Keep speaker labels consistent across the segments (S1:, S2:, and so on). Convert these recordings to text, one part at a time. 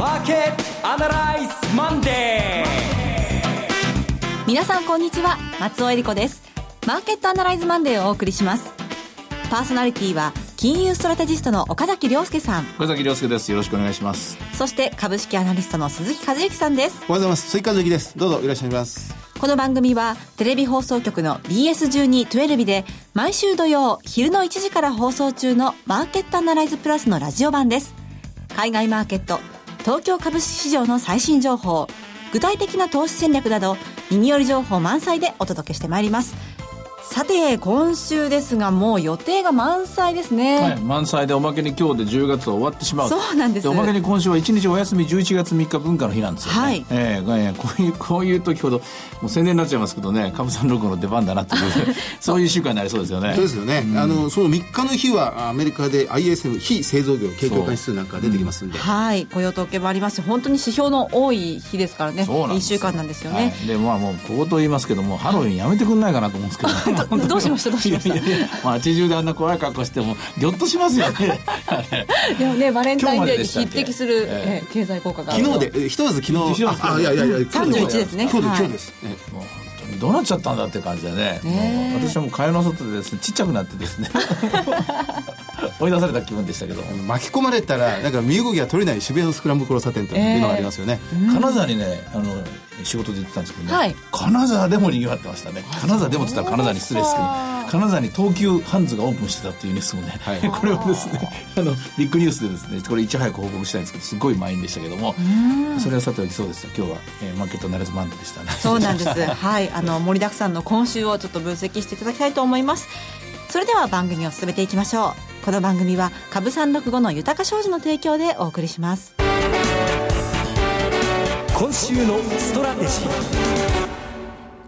S1: マーケットアナライズマンデー。
S2: 皆さんこんにちは。松尾英里子です。マーケットアナライズマンデーをお送りします。パーソナリティは金融ストラテジストの岡崎良介さん。
S3: 岡崎良介です。よろしくお願いします。
S2: そして株式アナリストの鈴木一之さんです。
S4: おはようございます。鈴木一之です。どうぞよろしくお願いします。
S2: この番組はテレビ放送局の BS12-12 で毎週土曜昼の1時から放送中のマーケットアナライズプラスのラジオ版です。海外マーケット東京株式市場の最新情報具体的な投資戦略など耳寄り情報満載でお届けしてまいります。さて今週ですがもう予定が満載ですね、
S3: はい、満載でおまけに今日で10月は終わってしまう
S2: そうなんです。
S3: おまけに今週は1日お休み11月3日文化の日なんですよね、
S2: はい。
S3: えーえーこういう こういう時ほどもう宣伝になっちゃいますけどね株三六の出番だなっていう そう。いう週間になりそうですよね。
S4: そうですよね、あのその3日の日はアメリカで ISM 非製造業景況感指数なんか出てきますんで、
S2: はい。雇用統計もありますし本当に指標の多い日ですからね。
S3: そうなんです
S2: 1週間なんですよね、
S3: はい、でまあもう小言言いますけどもハロウィンやめてくんないかなと思うんですけど
S2: どどうしました？どうしました？
S3: いやいや街中であんな怖い格好してもぎょっとしますよね。
S2: でもねバレンタインデーに匹敵する、
S3: え
S2: え。ー経済効果が。
S4: 昨日でえひとまず昨日ああいやいやいや今日
S2: 31ですね。
S4: 今日で
S2: はい。
S4: 今日です、え
S3: もう本当にどうなっちゃったんだっていう感じでね。
S2: ねえ。
S3: もう私はもう蚊帳の外でですねちっちゃくなってですね。追い出された気分でしたけど。
S4: 巻き込まれたらなんか身動きが取れない渋谷のスクランブル交差点というのがありますよね、
S3: 金沢にねあの仕事で行ってたんですけどね、
S2: はい。
S3: 金沢でも賑わってましたね。金沢でもって言ったら金沢に失礼ですけど金沢に東急ハンズがオープンしてたっていうニュースもね、
S4: はい。
S3: これをですねあのビッグニュースでですねこれいち早く報告したいんですけどすごい満員でしたけどもそれはさておきそうです今日は、えーマーケットナレズマンデーでしたね。
S2: そうなんです。はい。あの盛りだくさんの今週をちょっと分析していただきたいと思います。それでは番組を進めていきましょう。この番組は株三六五の豊か商事の提供でお送りします。
S1: 今週のストラテジー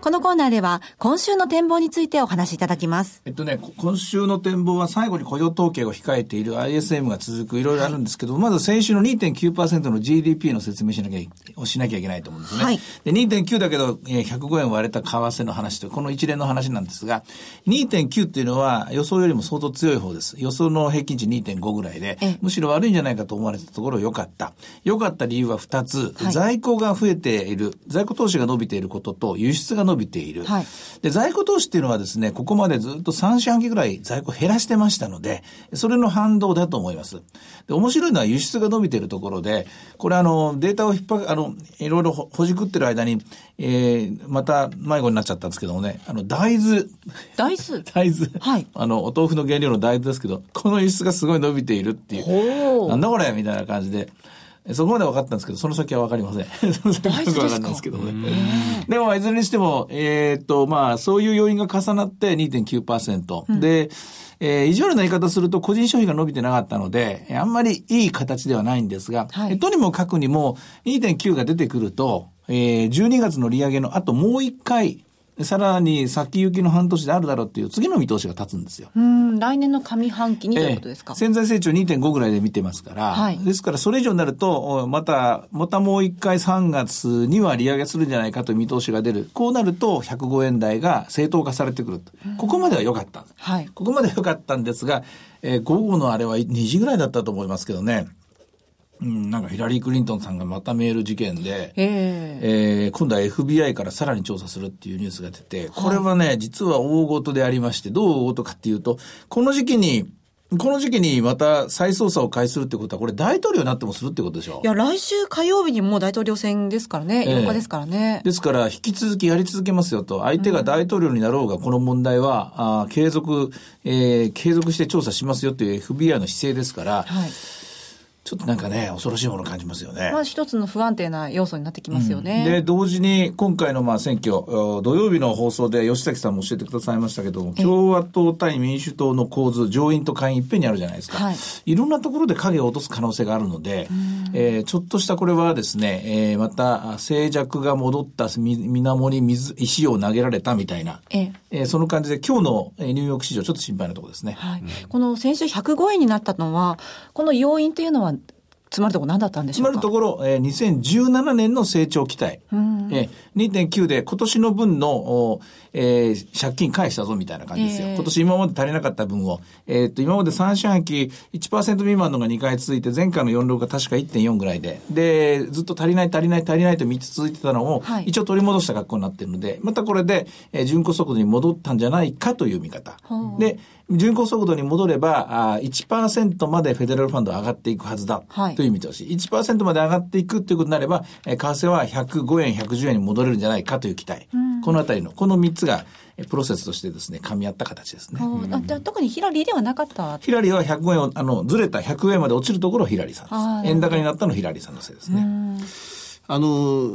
S2: このコーナーでは今週の展望についてお話しいただきます
S3: えっとね、こ今週の展望は最後に雇用統計を控えている ISM が続くいろいろあるんですけど、まず先週の2.9%の GDP の説明しなきゃいをしなきゃいけないと思うんですね。
S2: はい
S3: で、2.9だけど、えー105円割れた為替の話とこの一連の話なんですが、2.9っていうのは予想よりも相当強い方です。予想の平均値2.5ぐらいで
S2: ええ、
S3: むしろ悪いんじゃないかと思われたところ良かった。良かった理由は2つ。
S2: はい
S3: 在庫が増えている、在庫投資が伸びていることと輸出が伸びている。
S2: はい。
S3: で、在庫投資っていうのはですね、ここまでずっと3四半期ぐらい在庫減らしてましたので、それの反動だと思います。で、面白いのは輸出が伸びているところで、これあの、データを引っ張あの、いろいろほほじくってる間に、えー、また迷子になっちゃったんですけどもね、あの、大豆、
S2: 大豆？
S3: 大豆。
S2: はい。
S3: あの、お豆腐の原料の大豆ですけど、この輸出がすごい伸びているっていう。なんだこれ？みたいな感じで。そこまで分かったんですけど、その先は分かりません。その先は分かんないですけどね。でも、いずれにしても、えーっと、まあ、そういう要因が重なって2.9%。で、えー、意地悪な言い方すると、個人消費が伸びてなかったので、えーあんまりいい形ではないんですが、
S2: はい
S3: えとにもかくにも2.9が出てくると、えー、12月の利上げの後もう一回、さらに先行きの半年であるだろうっていう次の見通しが立つんですよ。
S2: うん来年の上半期にということですか、
S3: ええ潜在成長2.5ぐらいで見てますから、
S2: はい
S3: ですからそれ以上になると、おまた、またもう一回3月には利上げするんじゃないかという見通しが出る。こうなると105円台が正当化されてくると。ここまでは良かったんです。
S2: はい
S3: ここまでは良かったんですが、えー午後のあれは2時ぐらいだったと思いますけどね。うん、なんかヒラリー・クリントンさんがまたメール事件で、
S2: ええ。
S3: えー今度は FBI からさらに調査するっていうニュースが出て、これはね、実は大事でありまして、どう大事かっていうと、この時期に、この時期にまた再捜査を開始するってことは、これ大統領になってもするってことでしょ？
S2: いや来週火曜日にもう大統領選ですからね、
S3: ええ。
S2: 4日ですからね。
S3: ですから、引き続きやり続けますよと、相手が大統領になろうが、この問題は、あー継続、えー継続して調査しますよという FBI の姿勢ですから、
S2: はい
S3: ちょっとなんかね、恐ろしいものを感じますよね。
S2: まあ一つの不安定な要素になってきますよね、
S3: で、同時に今回のまあ選挙、お土曜日の放送で吉崎さんも教えてくださいましたけども、共和党対民主党の構図、上院と下院いっぺんにあるじゃないですか。
S2: はい。
S3: いろんなところで影を落とす可能性があるので、えーちょっとしたこれはですね、えーまた静寂が戻ったみ水面に水、石を投げられたみたいな、
S2: ええ。
S3: えーその感じで今日のえーニューヨーク市場ちょっと心配なところですね。
S2: はい。この先週105円になったのはこの要因というのは詰まるところ何だったんでしょうか？
S3: つまるところ、えー、2017年の成長期待。えー、2.9で今年の分の、おえー、借金返したぞみたいな感じですよ。
S2: えー
S3: 今年今まで足りなかった分を。えーっと、今まで3四半期1%未満のが2回続いて、前回の46が確か1.4ぐらいで、で、ずっと足りない足りない足りないと3つ続いてたのを、
S2: はい
S3: 一応取り戻した格好になっているので、またこれで、えー、巡航速度に戻ったんじゃないかという見方。で、巡航速度に戻れば、あー1%までフェデラルファンドは上がっていくはずだ、
S2: はい
S3: という見通し。1%まで上がっていくということになれば、えー為替は105円、110円に戻れるんじゃないかという期待。このあたりの、この3つが、えープロセスとしてですね、噛み合った形ですね。
S2: あじゃあ特にヒラリーではなかった
S3: ヒラリーは105円を、あの、ずれた100円まで落ちるところはヒラリーさんです。円高になったのはヒラリーさんのせいですね。
S4: あの、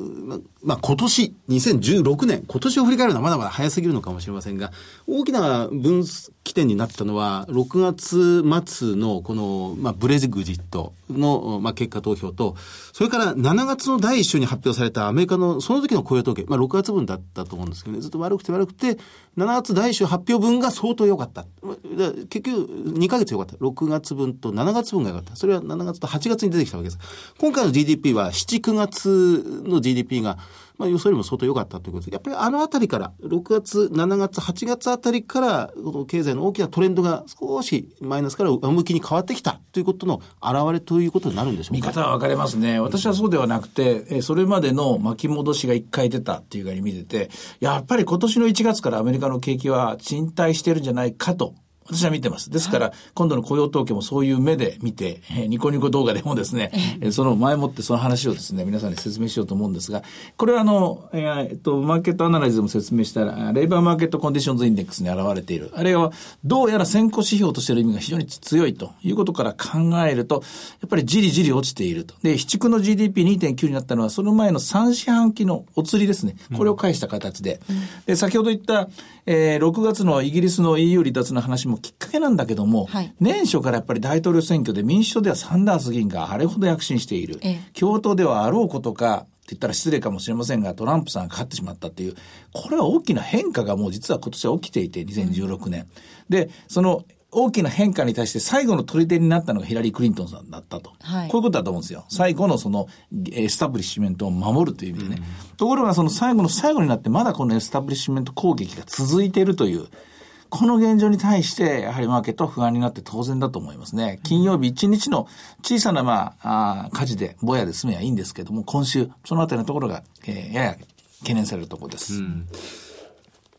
S4: ま、あ、今年、2016年、今年を振り返るのはまだまだ早すぎるのかもしれませんが、大きな分岐点になったのは、6月末のこの、まあ、ブレジグジットの、まあ、結果投票と、それから7月の第一週に発表されたアメリカのその時の雇用統計、まあ、6月分だったと思うんですけどね、ずっと悪くて悪くて、7月第一週発表分が相当良かった。結局、2ヶ月良かった。6月分と7月分が良かった。それは7月と8月に出てきたわけです。今回の GDP は7、9月の GDP が、まあ、予想よりも相当良かったということで、やっぱりあのあたりから、6月、7月、8月あたりから、この経済の大きなトレンドが少しマイナスから上向きに変わってきたということの表れということになるんでしょうか？
S3: 見方は分かれますね。私はそうではなくて、えそれまでの巻き戻しが一回出たっていうふうに見てて、やっぱり今年の1月からアメリカの景気は沈滞してるんじゃないかと。私は見てます。ですから、今度の雇用統計もそういう目で見て、えーニコニコ動画でもですね、えーその前もってその話をですね、皆さんに説明しようと思うんですが、これはあの、えーえっと、マーケットアナライズでも説明したら、レイバーマーケットコンディションズインデックスに現れている。あれは、どうやら先行指標としての意味が非常に強いということから考えると、やっぱりじりじり落ちていると。で、市区の GDP2.9 になったのは、その前の3四半期のお釣りですね。これを返した形で。で、先ほど言った、えー6月のイギリスの EU 離脱の話もきっかけなんだけども、
S2: はい
S3: 年初からやっぱり大統領選挙で民主党ではサンダース議員があれほど躍進している。
S2: ええ
S3: 共和党ではあろうことか、って言ったら失礼かもしれませんが、トランプさんが勝ってしまったっていう、これは大きな変化がもう実は今年は起きていて、2016年。で、その大きな変化に対して最後の取り手になったのがヒラリー・クリントンさんだったと。
S2: はい
S3: こういうことだと思うんですよ。最後のそのエスタブリッシュメントを守るという意味でね。ところがその最後の最後になってまだこのエスタブリッシュメント攻撃が続いているという、この現状に対して、やはりマーケットは不安になって当然だと思いますね。金曜日一日の小さな、まあ、あ火事で、ぼやで済めばいいんですけども、今週、そのあたりのところが、えーやや懸念されるところです。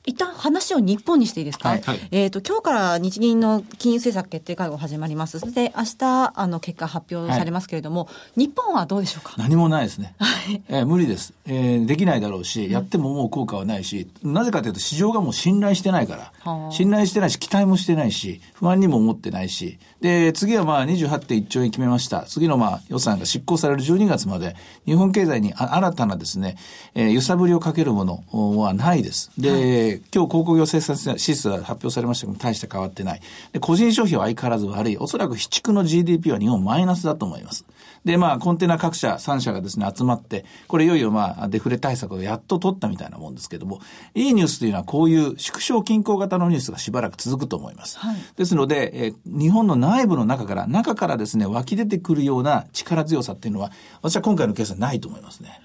S2: 一旦話を日本にしていいですか、
S3: はい。
S4: はい。
S2: えっ、と、今日から日銀の金融政策決定会合始まります。それで明日、あの、結果発表されますけれども、日本はどうでしょうか？
S3: 何もないですね。えー無理です、えーできないだろうし、やってももう効果はないし、なぜかというと市場がもう信頼してないから。
S2: はあ、
S3: 信頼してないし、期待もしてないし、不安にも思ってないし、で、次はまあ28.1兆円決めました。次のまあ予算が執行される12月まで、日本経済にあ新たなですね、えー揺さぶりをかけるものはないです。で、今日、鉱工業生産指数が発表されましたけど、大して変わってない。で、個人消費は相変わらず悪い。おそらく非地区の GDP は日本マイナスだと思います。で、まあ、コンテナ各社、3社がですね、集まって、これいよいよまあ、デフレ対策をやっと取ったみたいなもんですけども、いいニュースというのはこういう縮小均衡型のニュースがしばらく続くと思います。
S2: はい
S3: ですので、えー日本の内部の中から、中からですね、湧き出てくるような力強さっていうのは、私は今回のケースはないと思いますね。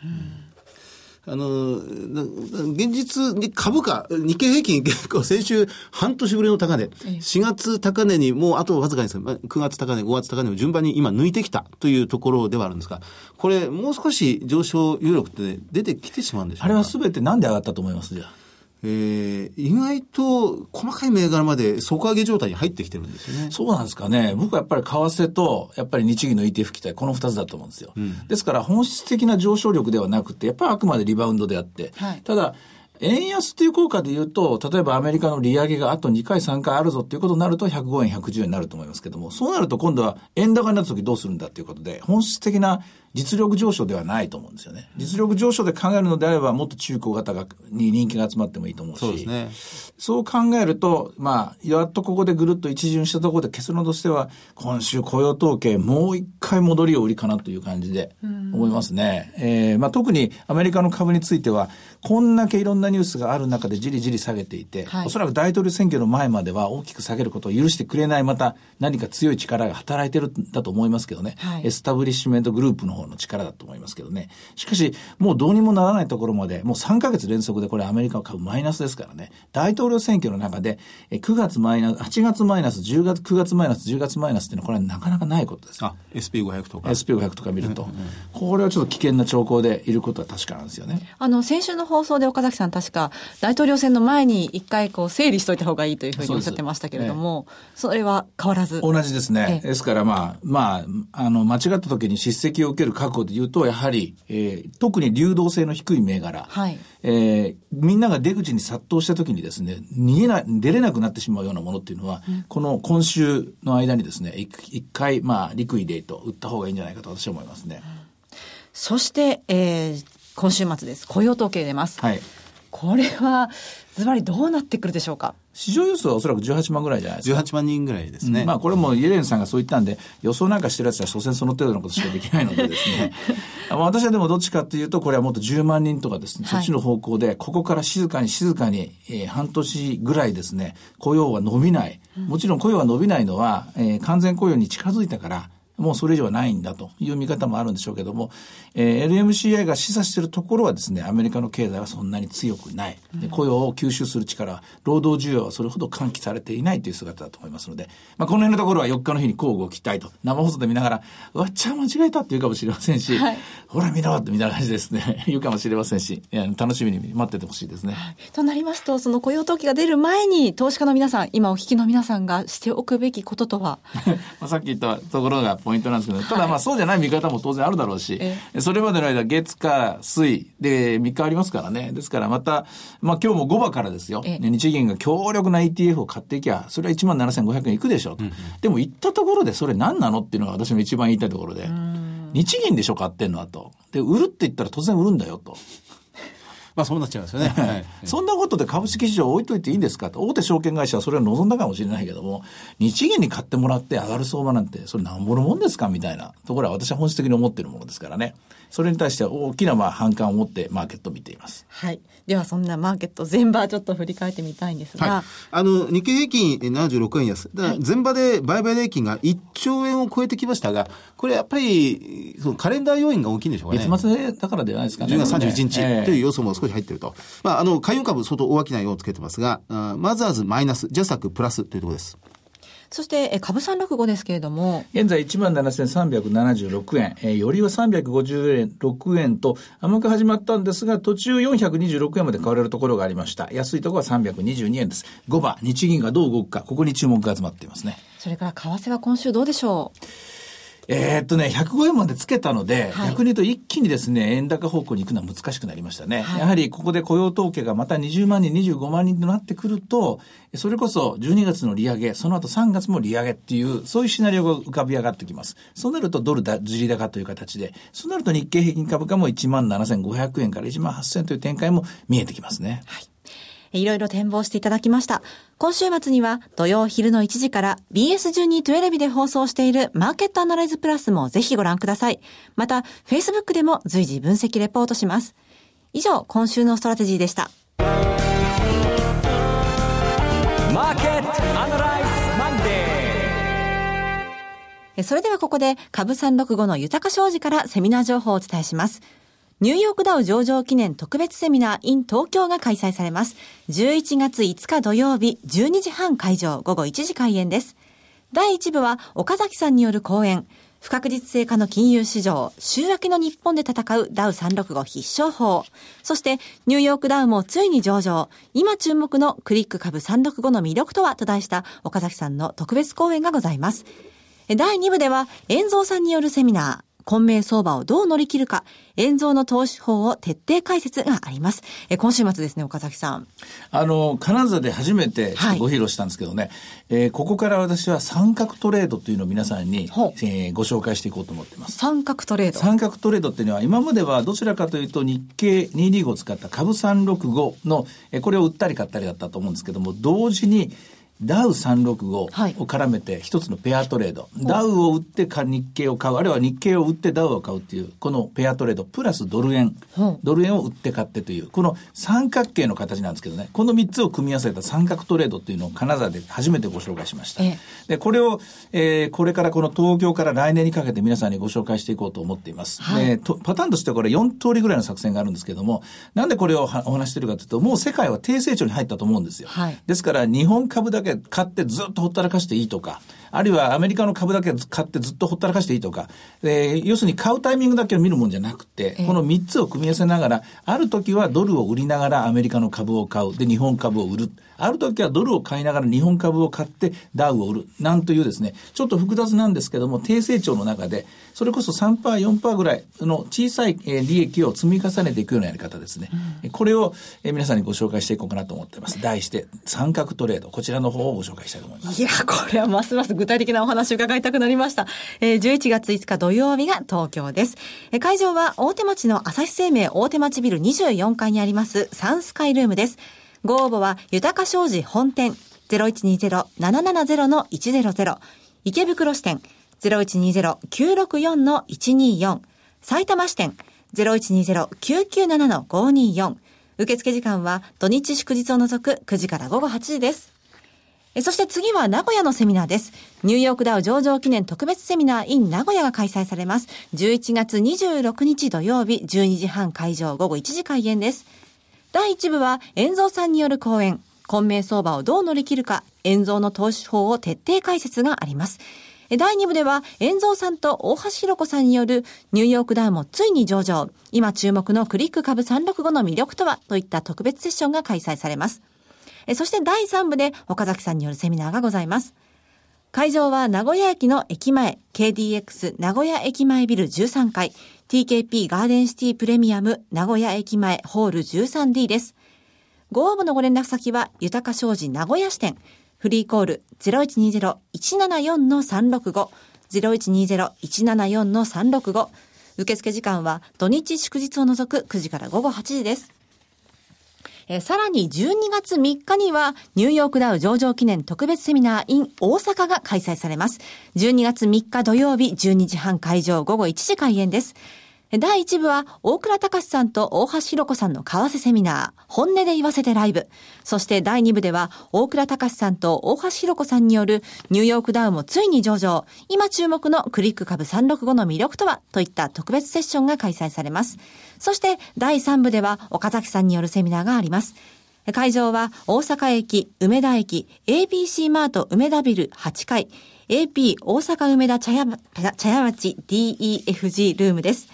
S4: あの、な現実に株価、日経平均結構先週半年ぶりの高値、4月高値にもうあとわずかにですが、まあ9月高値、5月高値を順番に今抜いてきたというところではあるんですが、これもう少し上昇余力って出てきてしまうんでしょうか？
S3: あれは全てなんで上がったと思いますじゃあ？
S4: えー、意外と細かい銘柄まで底上げ状態に入ってきてるんですよね。
S3: そうなんですかね。僕はやっぱり為替と、やっぱり日銀の ETF 期待、この二つだと思うんですよ。ですから本質的な上昇力ではなくて、やっぱりあくまでリバウンドであって、
S2: はい
S3: ただ、円安っていう効果で言うと、例えばアメリカの利上げがあと2回3回あるぞっていうことになると105円、110円になると思いますけども、そうなると今度は円高になった時どうするんだっていうことで、本質的な実力上昇ではないと思うんですよね。実力上昇で考えるのであれば、もっと中高型がに人気が集まってもいいと思うし、
S4: そうですね。
S3: そう考えると、まあ、やっとここでぐるっと一巡したところで結論としては、今週雇用統計もう一回戻りを売りかなという感じで思いますね。えーまあ特にアメリカの株については、こんだけいろんなニュースがある中でじりじり下げていて、
S2: はい
S3: おそらく大統領選挙の前までは大きく下げることを許してくれない、また何か強い力が働いてるんだと思いますけどね。
S2: はい
S3: エスタブリッシュメントグループの方の力だと思いますけどね。しかし、もうどうにもならないところまで、もう3ヶ月連続でこれアメリカの株マイナスですからね。大統領選挙の中で、え9月マイナス、8月マイナス、10月、9月マイナス、10月マイナスっていうのはこれはなかなかないことですよ。
S4: あ、SP500 とか。
S3: SP500 とか見ると、これはちょっと危険な兆候でいることは確かなんですよね。
S2: あの、先週の放送で岡崎さん確か、大統領選の前に一回こう整理しといた方がいいというふうにおっしゃってましたけれども、それは変わらず。
S3: 同じですね。
S2: ええ
S3: ですからまあ、まあ、あの、間違った時に叱責を受ける覚悟で言うと、やはり、えー特に流動性の低い銘柄、
S2: はい
S3: えーみんなが出口に殺到した時にですね、逃げな、出れなくなってしまうようなものっていうのは、この今週の間にですね、一一回、まあ、リクイデート、売った方がいいんじゃないかと私は思いますね。
S2: そして、えー今週末です。雇用統計出ます。
S3: はい。
S2: これは、ズバリどうなってくるでしょうか？
S3: 市場予想はおそらく18万ぐらいじゃないですか。
S4: 18万人ぐらいですね。
S3: まあこれもイエレンさんがそう言ったんで、予想なんかしてるやつは所詮その程度のことしかできないのでですね。ま あ私はでもどっちかっていうと、これはもっと10万人とかですね、
S2: はい
S3: そっちの方向で、ここから静かに静かに、えー半年ぐらいですね、雇用は伸びない。もちろん雇用は伸びないのは、えー完全雇用に近づいたから、もうそれ以上はないんだという見方もあるんでしょうけども、えー LMCI が示唆しているところはですね、アメリカの経済はそんなに強くない。で雇用を吸収する力、労働需要はそれほど喚起されていないという姿だと思いますので、まあ、この辺のところは4日の日に交互期待と、生放送で見ながら、うわっちゃ間違えたって言うかもしれませんし、
S2: はい。
S3: ほら見ろってみたいな感じですね、言うかもしれませんし、楽しみに待っててほしいですね。
S2: となりますと、その雇用統計が出る前に、投資家の皆さん、今お聞きの皆さんがしておくべきこととは、
S3: まあさっき言ったところがポイントなんですけど、ただまあそうじゃない見方も当然あるだろうし、
S2: え
S3: それまでの間月火水で3日ありますからね。ですからまた、まあ今日も5番からですよ。日銀が強力な ETF を買っていきゃ、それは1万7500円いくでしょうと。でも行ったところでそれ何なのっていうのが私の一番言いたいところで。日銀でしょ買ってんのはと。で、売るって言ったら当然売るんだよと。
S4: まあそうなっちゃいますよね。はい。
S3: そんなことで株式市場置いといていいんですかと。大手証券会社はそれを望んだかもしれないけども、日銀に買ってもらって上がる相場なんて、それなんぼのもんですかみたいなところは私は本質的に思っているものですからね。それに対しては大きなまあ反感を持ってマーケットを見ています。
S2: はい。では、そんなマーケット全場ちょっと振り返ってみたいんですが、
S4: はい。あの、日経平均え76円安。だから前場で売買代金が1兆円を超えてきましたが、これやっぱり、そのカレンダー要因が大きいんでしょうかね。
S3: 月末だからではないですかね。
S4: 10月31日
S3: ええ
S4: という要素も少し入ってると。まあ、あの、海運株相当大きな要をつけてますが、あマザーズマイナス、ジャスタックプラスというところです。
S2: そして、え株365ですけれども、
S3: 現在17,376円、えー、よりは356円と甘く始まったんですが、途中426円まで買われるところがありました。安いところは322円です。5番、日銀がどう動くか、ここに注目が集まっていますね。
S2: それから為替は今週どうでしょう？
S3: えーっとね、105円までつけたので、
S2: はい
S3: 逆に言うと一気にですね、円高方向に行くのは難しくなりましたね。
S2: はい
S3: やはりここで雇用統計がまた20万人、25万人となってくると、それこそ12月の利上げ、その後3月も利上げっていう、そういうシナリオが浮かび上がってきます。そうなるとドルだ、ずり高という形で、そうなると日経平均株価も1万7500円から1万8000という展開も見えてきますね。
S2: えいろいろ展望していただきました。今週末には土曜昼の1時から BS1212 で放送しているマーケットアナライズプラスもぜひご覧ください。また、Facebook でも随時分析レポートします。以上、今週のストラテジーでした。
S1: マーケットアナライズマンデ
S2: えそれではここで株365の豊か商事からセミナー情報をお伝えします。ニューヨークダウ上場記念特別セミナー in 東京が開催されます。11月5日土曜日12時半会場午後1時開演です。第1部は岡崎さんによる講演。不確実性化の金融市場、週明けの日本で戦うダウ365必勝法。そして、ニューヨークダウもついに上場。今注目のクリック株365の魅力とはと題した岡崎さんの特別講演がございます。第2部では、遠蔵さんによるセミナー。混迷相場をどう乗り切るか、円蔵の投資法を徹底解説があります。え今週末ですね、岡崎さん。
S3: あの、金沢で初めてご披露したんですけどね、はい、えー、ここから私は三角トレードというのを皆さんに、えー、ご紹介していこうと思っています。
S2: 三角トレード
S3: 三角トレードっていうのは、今まではどちらかというと日経225を使った株365の、えー、これを売ったり買ったりだったと思うんですけども、同時に、ダウ365を絡めて一つのペアトレード、はい、ダウを売って日経を買う、あるいは日経を売ってダウを買うっていう、このペアトレード、プラスドル円、ドル円を売って買ってという、この三角形の形なんですけどね、この3つを組み合わせた三角トレードっていうのを金沢で初めてご紹介しました。で、これを、えー、これからこの東京から来年にかけて皆さんにご紹介していこうと思っています。はい、とパターンとしてはこれ4通りぐらいの作戦があるんですけども、なんでこれをお話してるかというと、もう世界は低成長に入ったと思うんですよ。はい、ですから日本株だけ買ってずっとほったらかしていいとか、あるいはアメリカの株だけ買ってずっとほったらかしていいとか、えー、要するに買うタイミングだけを見るもんじゃなくて、この3つを組み合わせながら、ある時はドルを売りながらアメリカの株を買う。で、日本株を売る。ある時はドルを買いながら日本株を買ってダウを売る。なんというですね、ちょっと複雑なんですけども、低成長の中で、それこそ3%、4%ぐらいの小さい利益を積み重ねていくようなやり方ですね。うん、これを皆さんにご紹介していこうかなと思っています。題して、三角トレード。こちらの方をご紹介したいと思います。
S2: いや、これはますます具体的なお話を伺いたくなりました。えー、11月5日土曜日が東京です。えー、会場は大手町の朝日生命大手町ビル24階にありますサンスカイルームです。ご応募は、豊か商事本店0120-770-100池袋支店0120-964-124埼玉支店0120-997-524受付時間は土日祝日を除く9時から午後8時です。そして次は名古屋のセミナーです。ニューヨークダウ上場記念特別セミナー in 名古屋が開催されます。11月26日土曜日12時半会場午後1時開演です。第1部は、遠蔵さんによる講演、混迷相場をどう乗り切るか、遠蔵の投資法を徹底解説があります。第2部では、遠蔵さんと大橋弘子さんによるニューヨークダウもついに上場。今注目のクリック株365の魅力とはといった特別セッションが開催されます。そして第3部で岡崎さんによるセミナーがございます。会場は名古屋駅の駅前、KDX 名古屋駅前ビル13階、TKP ガーデンシティプレミアム名古屋駅前ホール 13D です。ご応募のご連絡先は、豊か商事名古屋支店、フリーコール0120-174-365、0120-174-365、受付時間は土日祝日を除く9時から午後8時です。えー、さらに12月3日には、ニューヨークダウ上場記念特別セミナー in 大阪が開催されます。12月3日土曜日12時半会場午後1時開演です。第1部は、大倉隆さんと大橋弘子さんの為替セミナー、本音で言わせてライブ。そして第2部では、大倉隆さんと大橋弘子さんによる、ニューヨークダウンもついに上場。今注目のクリック株365の魅力とは？といった特別セッションが開催されます。そして第3部では、岡崎さんによるセミナーがあります。会場は、大阪駅、梅田駅、ABC マート梅田ビル8階、AP 大阪梅田茶屋茶屋町 DEFG ルームです。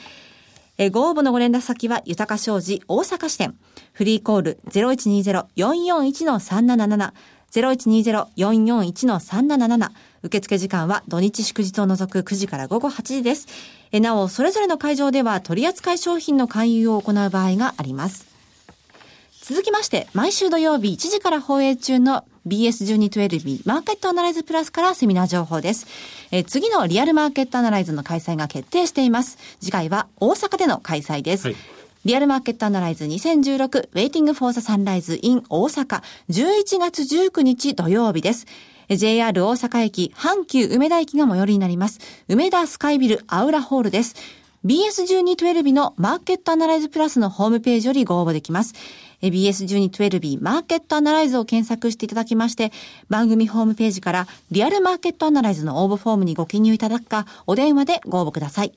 S2: えご応募のご連絡先は、豊か商事大阪支店。フリーコール0120-441-377。0120-441-377受付時間は土日祝日を除く9時から午後8時です。えなお、それぞれの会場では取扱い商品の勧誘を行う場合があります。続きまして、毎週土曜日1時から放映中の BS1212 マーケットアナライズプラスからセミナー情報です。え次のリアルマーケットアナライズの開催が決定しています。次回は大阪での開催です。はいリアルマーケットアナライズ2016 Waiting for the Sunrise in 大阪11月19日土曜日です。JR 大阪駅阪急梅田駅が最寄りになります。梅田スカイビルアウラホールです。BS1212 のマーケットアナライズプラスのホームページよりご応募できます。BS1212 マーケットアナライズを検索していただきまして、番組ホームページからリアルマーケットアナライズの応募フォームにご記入いただくか、お電話でご応募ください。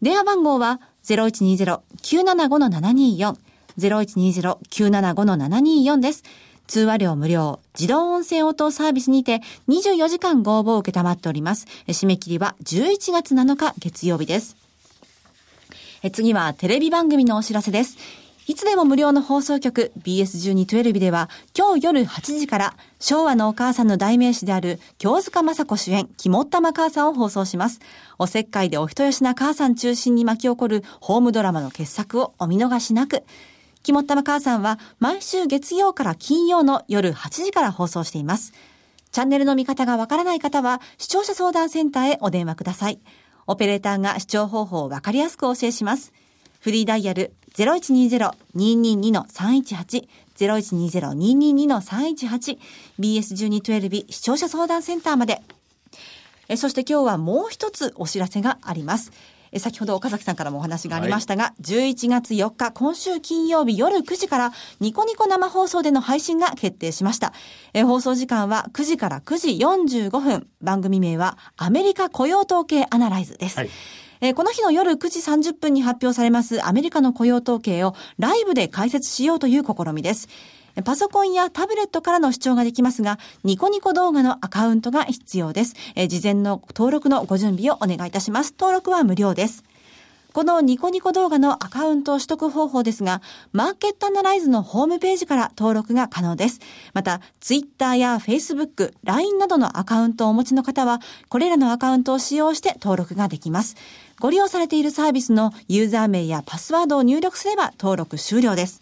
S2: 電話番号は0120-975-724、0120-975-724です。通話料無料、自動音声応答サービスにて24時間ご応募を受けたまっております。締め切りは11月7日月曜日です。次はテレビ番組のお知らせです。いつでも無料の放送局 BS1212 では今日夜8時から昭和のお母さんの代名詞である京塚雅子主演肝っ玉母さんを放送します。おせっかいでお人よしな母さん中心に巻き起こるホームドラマの傑作をお見逃しなく。肝っ玉母さんは毎週月曜から金曜の夜8時から放送しています。チャンネルの見方がわからない方は視聴者相談センターへお電話ください。オペレーターが視聴方法をわかりやすくお教えします。フリーダイヤル0120-222-318 0120-222-318 BS1212 視聴者相談センターまで。えそして今日はもう一つお知らせがあります。え先ほど岡崎さんからもお話がありましたが、はい、11月4日、今週金曜日夜9時からニコニコ生放送での配信が決定しました。え放送時間は9時から9時45分。番組名はアメリカ雇用統計アナライズです。はいえー、この日の夜9時30分に発表されますアメリカの雇用統計をライブで解説しようという試みです。パソコンやタブレットからの視聴ができますが、ニコニコ動画のアカウントが必要です。えー、事前の登録のご準備をお願いいたします。登録は無料です。このニコニコ動画のアカウント取得方法ですが、マーケットアナライズのホームページから登録が可能です。また、ツイッターやフェイスブック、LINE などのアカウントをお持ちの方は、これらのアカウントを使用して登録ができます。ご利用されているサービスのユーザー名やパスワードを入力すれば登録終了です。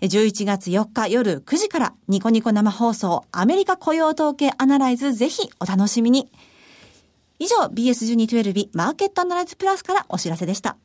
S2: 11月4日夜9時からニコニコ生放送アメリカ雇用統計アナライズぜひお楽しみに。以上 BS1212 マーケットアナライズプラスからお知らせでした。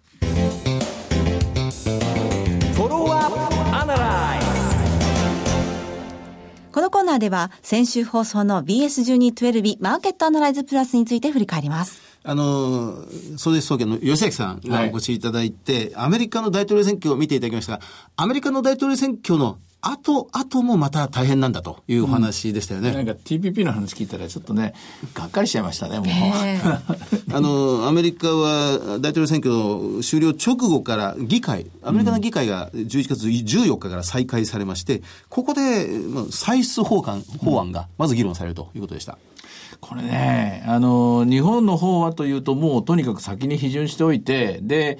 S2: このコーナーでは先週放送の BS1212 マーケットアナライズプラスについて振り返ります。
S4: あの、総です総研の吉崎さんがお越しいただいて、はい、アメリカの大統領選挙を見ていただきましたが、アメリカの大統領選挙のあと、あともまた大変なんだというお話でしたよね。うん、
S3: なんか TPP の話聞いたらちょっとね、がっかりしちゃいましたね、もう。
S4: あの、アメリカは大統領選挙の終了直後から議会、アメリカの議会が11月14日から再開されまして、ここで、まあ、歳出法案法案がまず議論されるということでした。
S3: これね、あの、日本の方はというと、もうとにかく先に批准しておいて、で、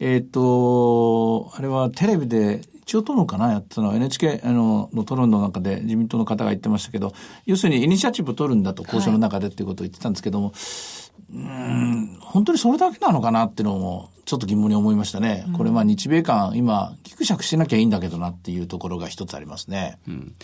S3: えっ、ー、と、あれはテレビで一応討論かなやってたのは NHK あのの討論の中で自民党の方が言ってましたけど、要するにイニシアチブ取るんだと交渉の中でっていうことを言ってたんですけども、はい、うん、本当にそれだけなのかなっていうのも、ちょっと疑問に思いましたね。これまあ日米間、今、ぎくしゃくしなきゃいいんだけどなっていうところが一つありますね。うん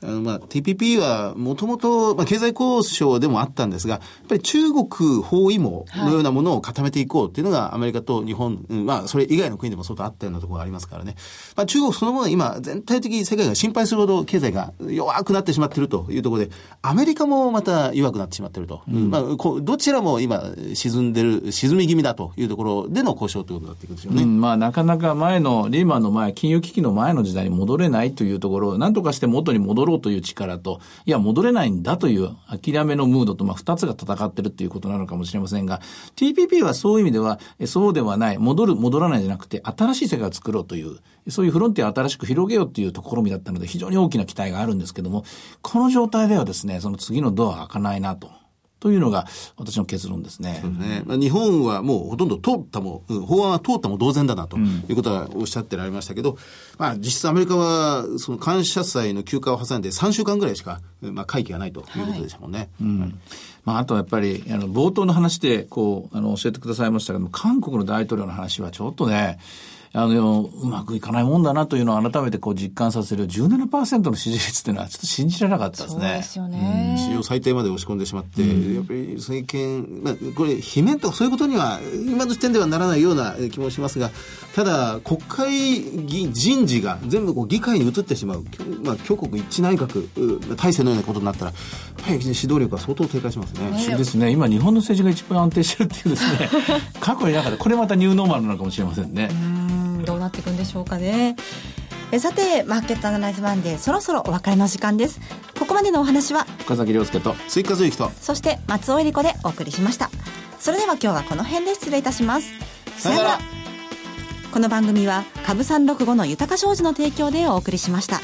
S4: あの、まあ、TPP はもともと、まあ、経済交渉でもあったんですが、やっぱり中国包囲網のようなものを固めていこうっていうのが、アメリカと日本、うん、まあ、それ以外の国でも相当あったようなところがありますからね。まあ、中国そのものは今、全体的に世界が心配するほど経済が弱くなってしまっているというところで、アメリカもまた弱くなってしまっていると。うん、まあ、こどちらも今、沈んでる、沈み気味だというところでの交渉ということになっていくんでしょうね。
S3: うん、まあ、なかなか前の、リーマンの前、金融危機の前の時代に戻れないというところを、なんとかして元に戻ろうという力と、いや、戻れないんだという諦めのムードと、まあ、二つが戦ってるっていうことなのかもしれませんが、TPP はそういう意味では、そうではない、戻る、戻らないじゃなくて、新しい世界を作ろうという、そういうフロンティアを新しく広げようっていう試みだったので、非常に大きな期待があるんですけども、この状態ではですね、その次のドアは開かないなと。というのが私の結論ですね。
S4: ね。まあ、日本はもうほとんど通ったも、うん、法案は通ったも同然だなということはおっしゃってられましたけど、うん、まあ実質アメリカはその感謝祭の休暇を挟んで3週間ぐらいしか、まあ、会期がないということでしたもんね。はい、うん。
S3: まあ、あとはやっぱり、あの、冒頭の話で、こう、あの、教えてくださいましたけども、韓国の大統領の話はちょっとね、あの、うまくいかないもんだなというのを改めてこう実感させる17%の支持率っていうのはちょっと信じられなかったですね。そう
S2: ですよね。
S4: 史上最低まで押し込んでしまって、うん、やっぱり政権、まあ、これ、罷免とかそういうことには、今の時点ではならないような気もしますが、ただ、国会議人事が全部こう議会に移ってしまう、まあ、挙国一致内閣体制のようなことになったら、やっぱり指導力は相当低下しますね。
S3: そうですね。今、日本の政治が一番安定してるっていうですね、過去になかった、これまたニューノーマルなのかもしれませんね。
S2: どうなっていくんでしょうかね。えさて、マーケットアナライズマンデー、そろそろお別れの時間です。ここまでのお話は、
S3: 岡崎亮介と、
S4: 追加随と、
S2: そして松尾恵理子でお送りしました。それでは今日はこの辺で失礼いたします。
S4: さよなら。
S2: この番組は、株三六五の豊か商事の提供でお送りしました。